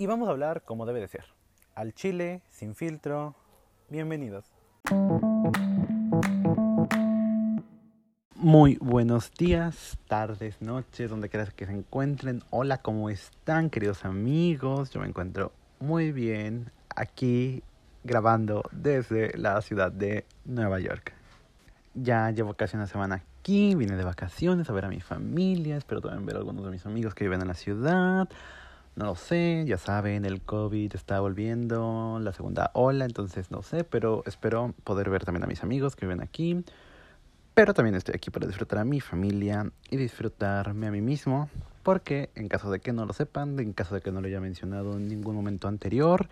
y vamos a hablar como debe de ser. Al chile, sin filtro. Bienvenidos. Muy buenos días, tardes, noches, donde quieras que se encuentren. Hola, ¿cómo están, queridos amigos? Yo me encuentro muy bien aquí grabando desde la ciudad de Nueva York. Ya llevo casi una semana aquí, vine de vacaciones a ver a mi familia, espero también ver a algunos de mis amigos que viven en la ciudad. No lo sé, ya saben, el COVID está volviendo, la segunda ola, entonces no sé, pero espero poder ver también a mis amigos que viven aquí. Pero también estoy aquí para disfrutar a mi familia y disfrutarme a mí mismo, porque en caso de que no lo sepan, en caso de que no lo haya mencionado en ningún momento anterior,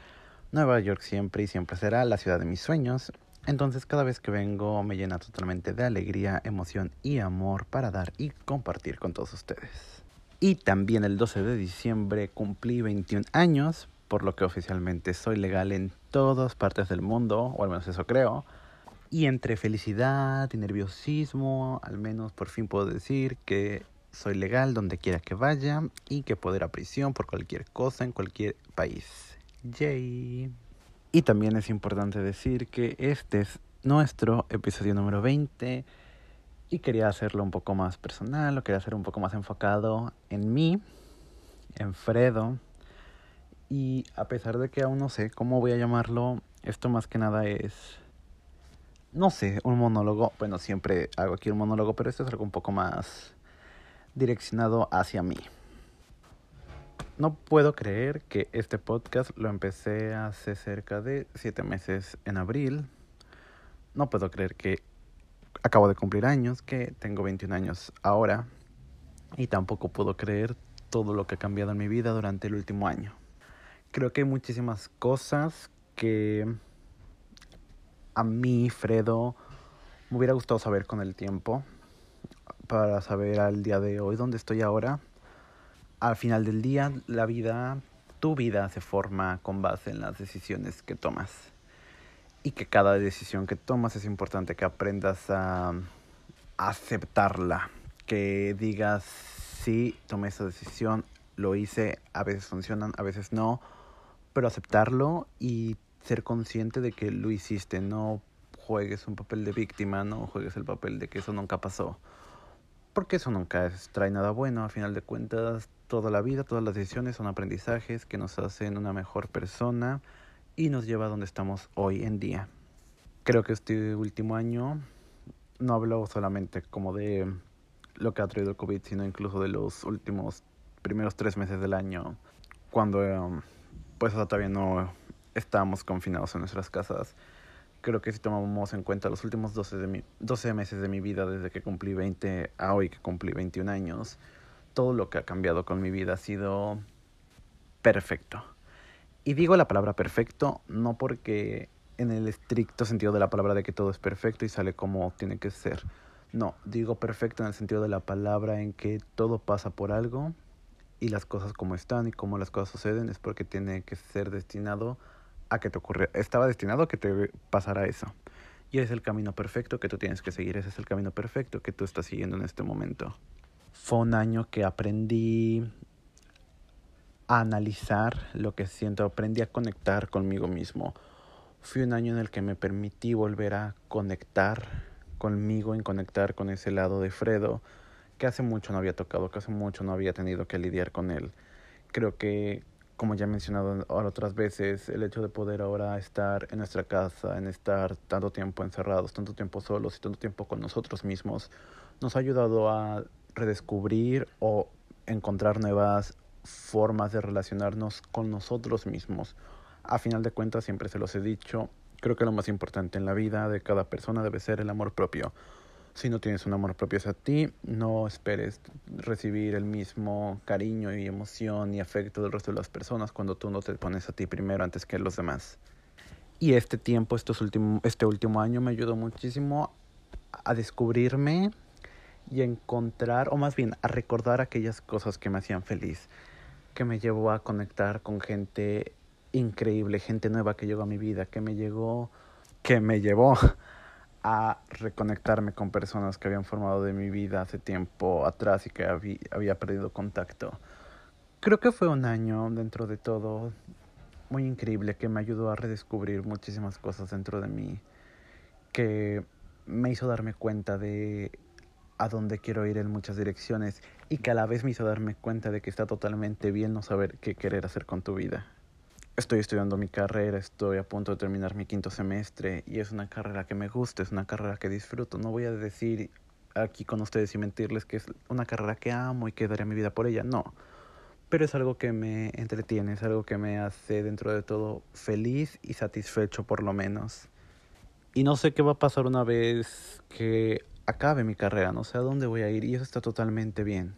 Nueva York siempre y siempre será la ciudad de mis sueños. Entonces cada vez que vengo me llena totalmente de alegría, emoción y amor para dar y compartir con todos ustedes. Y también el 12 de diciembre cumplí 21 años, por lo que oficialmente soy legal en todas partes del mundo, o al menos eso creo. Y entre felicidad y nerviosismo, al menos por fin puedo decir que soy legal donde quiera que vaya y que puedo ir a prisión por cualquier cosa en cualquier país. Yay. Y también es importante decir que este es nuestro episodio número 20 y quería hacerlo un poco más personal, lo quería hacer un poco más enfocado en mí, en Fredo. Y a pesar de que aún no sé cómo voy a llamarlo, esto más que nada es no sé, un monólogo. Bueno, siempre hago aquí un monólogo, pero esto es algo un poco más direccionado hacia mí. No puedo creer que este podcast lo empecé hace cerca de siete meses en abril. No puedo creer que acabo de cumplir años, que tengo 21 años ahora. Y tampoco puedo creer todo lo que ha cambiado en mi vida durante el último año. Creo que hay muchísimas cosas que a mí, Fredo, me hubiera gustado saber con el tiempo, para saber al día de hoy dónde estoy ahora. Al final del día, la vida, tu vida se forma con base en las decisiones que tomas. Y que cada decisión que tomas es importante que aprendas a aceptarla. Que digas, sí, tomé esa decisión, lo hice, a veces funcionan, a veces no. Pero aceptarlo y ser consciente de que lo hiciste, no juegues un papel de víctima, no juegues el papel de que eso nunca pasó. Porque eso nunca trae nada bueno, a final de cuentas, toda la vida, todas las decisiones son aprendizajes que nos hacen una mejor persona y nos lleva a donde estamos hoy en día. Creo que este último año no hablo solamente como de lo que ha traído el COVID, sino incluso de los últimos primeros tres meses del año, cuando em, pues todavía no estábamos confinados en nuestras casas. Creo que si tomamos en cuenta los últimos 12, de mi, 12 meses de mi vida, desde que cumplí 20 a hoy que cumplí 21 años, todo lo que ha cambiado con mi vida ha sido perfecto. Y digo la palabra perfecto no porque en el estricto sentido de la palabra de que todo es perfecto y sale como tiene que ser. No, digo perfecto en el sentido de la palabra en que todo pasa por algo y las cosas como están y como las cosas suceden es porque tiene que ser destinado a que te ocurriera, estaba destinado a que te pasara eso. Y es el camino perfecto que tú tienes que seguir, ese es el camino perfecto que tú estás siguiendo en este momento. Fue un año que aprendí a analizar lo que siento, aprendí a conectar conmigo mismo. Fue un año en el que me permití volver a conectar conmigo, en conectar con ese lado de Fredo, que hace mucho no había tocado, que hace mucho no había tenido que lidiar con él. Creo que como ya he mencionado otras veces, el hecho de poder ahora estar en nuestra casa, en estar tanto tiempo encerrados, tanto tiempo solos y tanto tiempo con nosotros mismos, nos ha ayudado a redescubrir o encontrar nuevas formas de relacionarnos con nosotros mismos. A final de cuentas, siempre se los he dicho, creo que lo más importante en la vida de cada persona debe ser el amor propio. Si no tienes un amor propio hacia ti, no esperes recibir el mismo cariño y emoción y afecto del resto de las personas cuando tú no te pones a ti primero antes que los demás. Y este tiempo, estos este último año me ayudó muchísimo a descubrirme y a encontrar, o más bien a recordar aquellas cosas que me hacían feliz, que me llevó a conectar con gente increíble, gente nueva que llegó a mi vida, que me llegó, que me llevó a reconectarme con personas que habían formado de mi vida hace tiempo atrás y que había, había perdido contacto. creo que fue un año dentro de todo muy increíble que me ayudó a redescubrir muchísimas cosas dentro de mí, que me hizo darme cuenta de a dónde quiero ir en muchas direcciones y que a la vez me hizo darme cuenta de que está totalmente bien no saber qué querer hacer con tu vida. Estoy estudiando mi carrera, estoy a punto de terminar mi quinto semestre y es una carrera que me gusta, es una carrera que disfruto. No voy a decir aquí con ustedes y mentirles que es una carrera que amo y que daré mi vida por ella, no. Pero es algo que me entretiene, es algo que me hace dentro de todo feliz y satisfecho por lo menos. Y no sé qué va a pasar una vez que acabe mi carrera, no sé a dónde voy a ir y eso está totalmente bien.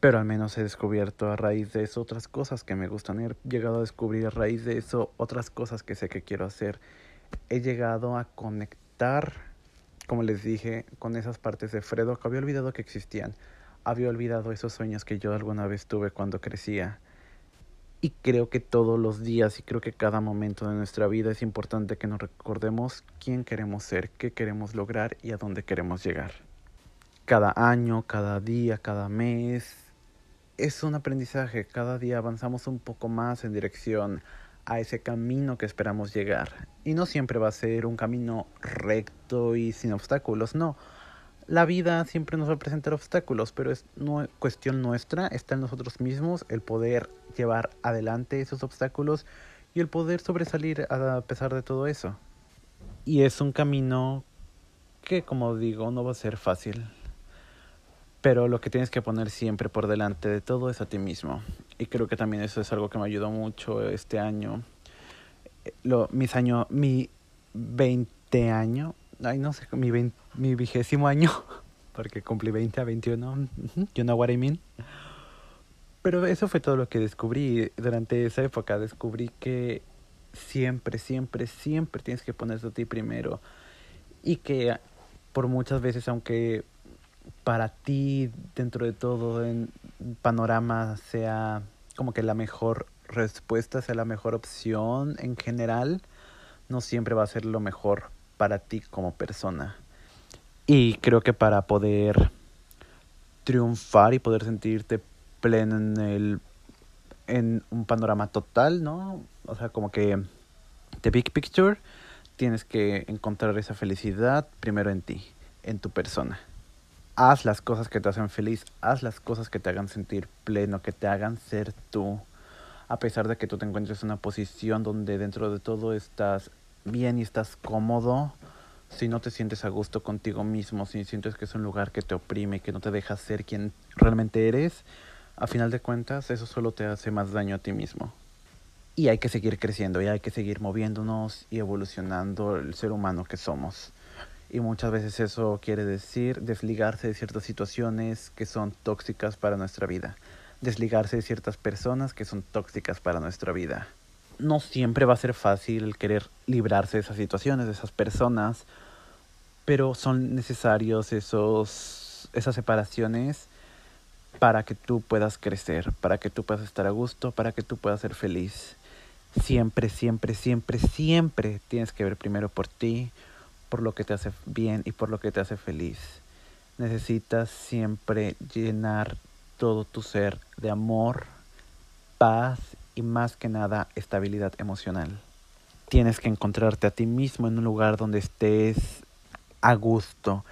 Pero al menos he descubierto a raíz de eso otras cosas que me gustan. He llegado a descubrir a raíz de eso otras cosas que sé que quiero hacer. He llegado a conectar, como les dije, con esas partes de Fredo que había olvidado que existían. Había olvidado esos sueños que yo alguna vez tuve cuando crecía. Y creo que todos los días y creo que cada momento de nuestra vida es importante que nos recordemos quién queremos ser, qué queremos lograr y a dónde queremos llegar. Cada año, cada día, cada mes es un aprendizaje. Cada día avanzamos un poco más en dirección a ese camino que esperamos llegar. Y no siempre va a ser un camino recto y sin obstáculos, no la vida siempre nos va a presentar obstáculos, pero es no, cuestión nuestra, está en nosotros mismos el poder llevar adelante esos obstáculos y el poder sobresalir a pesar de todo eso. Y es un camino que, como digo, no va a ser fácil. Pero lo que tienes que poner siempre por delante de todo es a ti mismo. Y creo que también eso es algo que me ayudó mucho este año. Lo, mis años, mi 20 año, ay no sé, mi, mi vigésimo año, porque cumplí 20 a 21, you know what I mean. Pero eso fue todo lo que descubrí. Durante esa época descubrí que siempre, siempre, siempre tienes que ponerte a ti primero. Y que por muchas veces, aunque para ti, dentro de todo, en panorama sea como que la mejor respuesta, sea la mejor opción en general, no siempre va a ser lo mejor para ti como persona. Y creo que para poder triunfar y poder sentirte pleno en el en un panorama total, ¿no? O sea, como que the big picture, tienes que encontrar esa felicidad primero en ti, en tu persona. Haz las cosas que te hacen feliz, haz las cosas que te hagan sentir pleno, que te hagan ser tú. A pesar de que tú te encuentres en una posición donde dentro de todo estás bien y estás cómodo, si no te sientes a gusto contigo mismo, si sientes que es un lugar que te oprime, que no te deja ser quien realmente eres, a final de cuentas eso solo te hace más daño a ti mismo. Y hay que seguir creciendo y hay que seguir moviéndonos y evolucionando el ser humano que somos. Y muchas veces eso quiere decir desligarse de ciertas situaciones que son tóxicas para nuestra vida. Desligarse de ciertas personas que son tóxicas para nuestra vida no siempre va a ser fácil querer librarse de esas situaciones, de esas personas, pero son necesarios esos, esas separaciones para que tú puedas crecer, para que tú puedas estar a gusto, para que tú puedas ser feliz. Siempre, siempre, siempre, siempre tienes que ver primero por ti, por lo que te hace bien y por lo que te hace feliz. Necesitas siempre llenar todo tu ser de amor, paz y más que nada estabilidad emocional. Tienes que encontrarte a ti mismo en un lugar donde estés a gusto,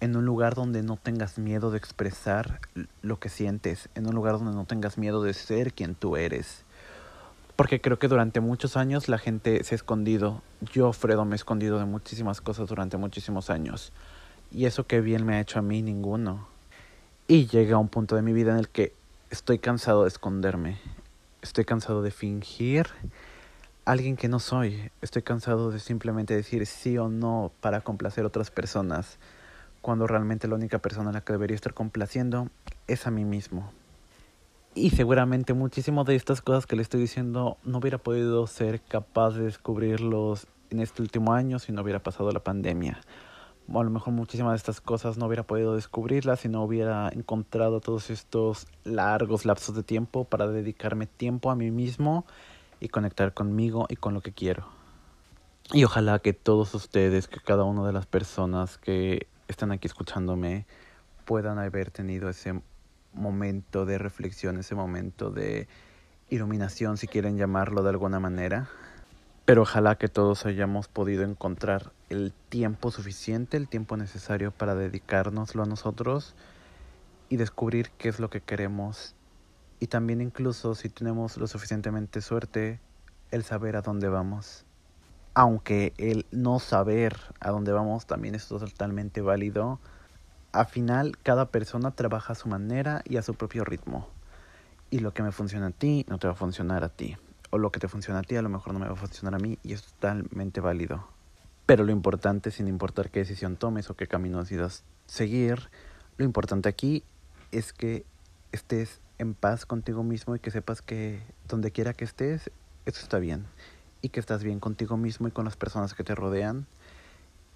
en un lugar donde no tengas miedo de expresar lo que sientes, en un lugar donde no tengas miedo de ser quien tú eres. Porque creo que durante muchos años la gente se ha escondido. Yo, Fredo, me he escondido de muchísimas cosas durante muchísimos años. Y eso que bien me ha hecho a mí, ninguno. Y llega un punto de mi vida en el que estoy cansado de esconderme. Estoy cansado de fingir alguien que no soy. Estoy cansado de simplemente decir sí o no para complacer a otras personas, cuando realmente la única persona a la que debería estar complaciendo es a mí mismo. Y seguramente muchísimas de estas cosas que le estoy diciendo no hubiera podido ser capaz de descubrirlos en este último año si no hubiera pasado la pandemia a lo mejor muchísimas de estas cosas no hubiera podido descubrirlas si no hubiera encontrado todos estos largos lapsos de tiempo para dedicarme tiempo a mí mismo y conectar conmigo y con lo que quiero. Y ojalá que todos ustedes, que cada una de las personas que están aquí escuchándome puedan haber tenido ese momento de reflexión, ese momento de iluminación, si quieren llamarlo de alguna manera. Pero ojalá que todos hayamos podido encontrar el tiempo suficiente, el tiempo necesario para dedicárnoslo a nosotros y descubrir qué es lo que queremos. Y también incluso si tenemos lo suficientemente suerte, el saber a dónde vamos. Aunque el no saber a dónde vamos también es totalmente válido. Al final, cada persona trabaja a su manera y a su propio ritmo. Y lo que me funciona a ti no te va a funcionar a ti. O lo que te funciona a ti a lo mejor no me va a funcionar a mí y es totalmente válido. Pero lo importante, sin importar qué decisión tomes o qué camino decidas seguir, lo importante aquí es que estés en paz contigo mismo y que sepas que donde quiera que estés, eso está bien. Y que estás bien contigo mismo y con las personas que te rodean.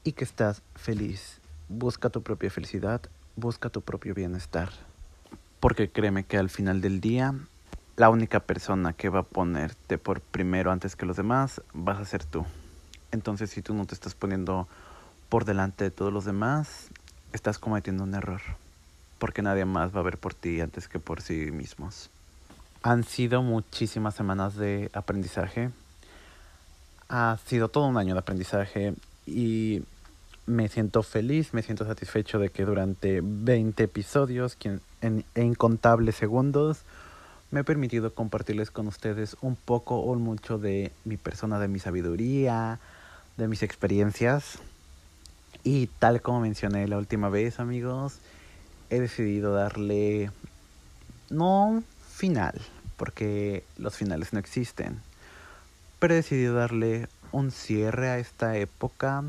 Y que estás feliz. Busca tu propia felicidad, busca tu propio bienestar. Porque créeme que al final del día, la única persona que va a ponerte por primero antes que los demás vas a ser tú. Entonces si tú no te estás poniendo por delante de todos los demás, estás cometiendo un error. Porque nadie más va a ver por ti antes que por sí mismos. Han sido muchísimas semanas de aprendizaje. Ha sido todo un año de aprendizaje y me siento feliz, me siento satisfecho de que durante 20 episodios en, incontables segundos me he permitido compartirles con ustedes un poco o mucho de mi persona, de mi sabiduría, de mis experiencias. Y tal como mencioné la última vez, amigos, he decidido darle no final, porque los finales no existen, pero he decidido darle un cierre a esta época.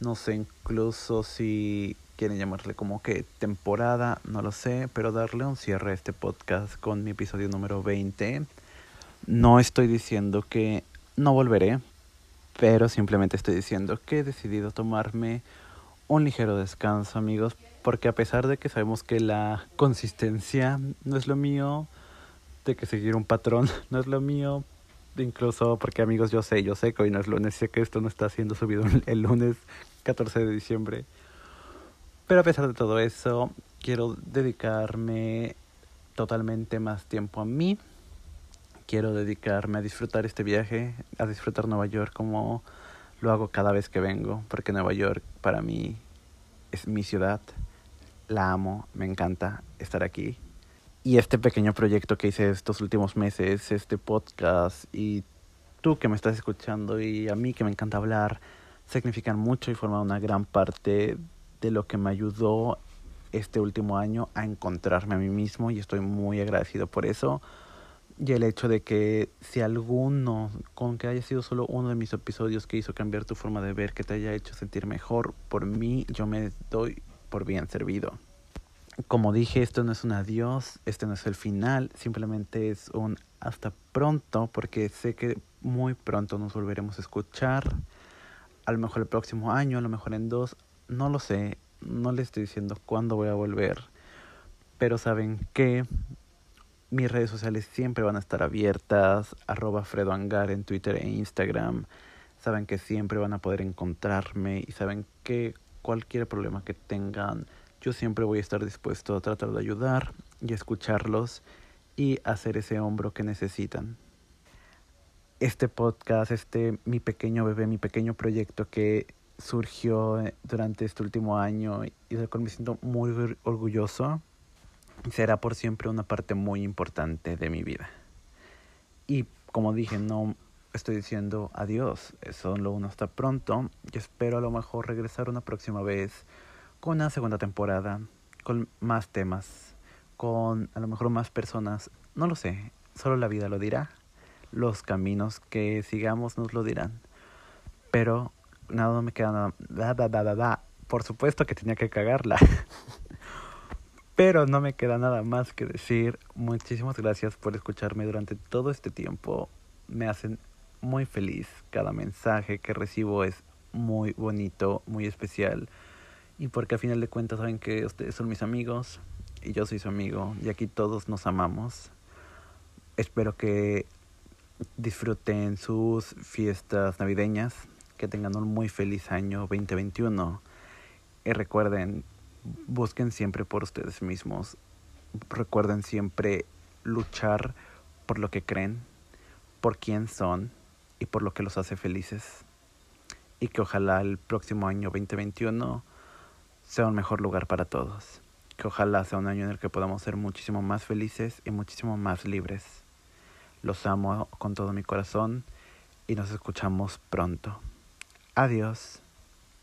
No sé incluso si quieren llamarle como que temporada, no lo sé, pero darle un cierre a este podcast con mi episodio número 20. No estoy diciendo que no volveré, pero simplemente estoy diciendo que he decidido tomarme un ligero descanso, amigos, porque a pesar de que sabemos que la consistencia no es lo mío, de que seguir un patrón no es lo mío, incluso porque amigos yo sé, yo sé que hoy no es lunes, sé que esto no está siendo subido el lunes 14 de diciembre, pero a pesar de todo eso, quiero dedicarme totalmente más tiempo a mí, quiero dedicarme a disfrutar este viaje, a disfrutar Nueva York como lo hago cada vez que vengo, porque Nueva York para mí es mi ciudad, la amo, me encanta estar aquí. Y este pequeño proyecto que hice estos últimos meses, este podcast y tú que me estás escuchando y a mí que me encanta hablar, significan mucho y forman una gran parte de lo que me ayudó este último año a encontrarme a mí mismo y estoy muy agradecido por eso y el hecho de que si alguno, con que haya sido solo uno de mis episodios que hizo cambiar tu forma de ver, que te haya hecho sentir mejor, por mí yo me doy por bien servido. Como dije, esto no es un adiós, este no es el final, simplemente es un hasta pronto, porque sé que muy pronto nos volveremos a escuchar. A lo mejor el próximo año, a lo mejor en dos, no lo sé, no le estoy diciendo cuándo voy a volver, pero saben que mis redes sociales siempre van a estar abiertas, arroba Fredo Angar en Twitter e Instagram. Saben que siempre van a poder encontrarme y saben que cualquier problema que tengan, yo siempre voy a estar dispuesto a tratar de ayudar y escucharlos y hacer ese hombro que necesitan. Este podcast, este mi pequeño bebé, mi pequeño proyecto que surgió durante este último año y del cual me siento muy orgulloso será por siempre una parte muy importante de mi vida. Y como dije, no estoy diciendo adiós, solo uno hasta pronto y espero a lo mejor regresar una próxima vez con una segunda temporada, con más temas, con a lo mejor más personas, no lo sé, solo la vida lo dirá, los caminos que sigamos nos lo dirán, pero nada no me queda nada, por supuesto que tenía que cagarla. Pero no me queda nada más que decir. Muchísimas gracias por escucharme durante todo este tiempo. Me hacen muy feliz. Cada mensaje que recibo es muy bonito, muy especial. Y porque a final de cuentas saben que ustedes son mis amigos y yo soy su amigo y aquí todos nos amamos. Espero que disfruten sus fiestas navideñas, que tengan un muy feliz año 2021 y recuerden busquen siempre por ustedes mismos recuerden siempre luchar por lo que creen, por quién son y por lo que los hace felices. Y que ojalá el próximo año 2021 sea un mejor lugar para todos. Que ojalá sea un año en el que podamos ser muchísimo más felices y muchísimo más libres. Los amo con todo mi corazón y nos escuchamos pronto. Adiós.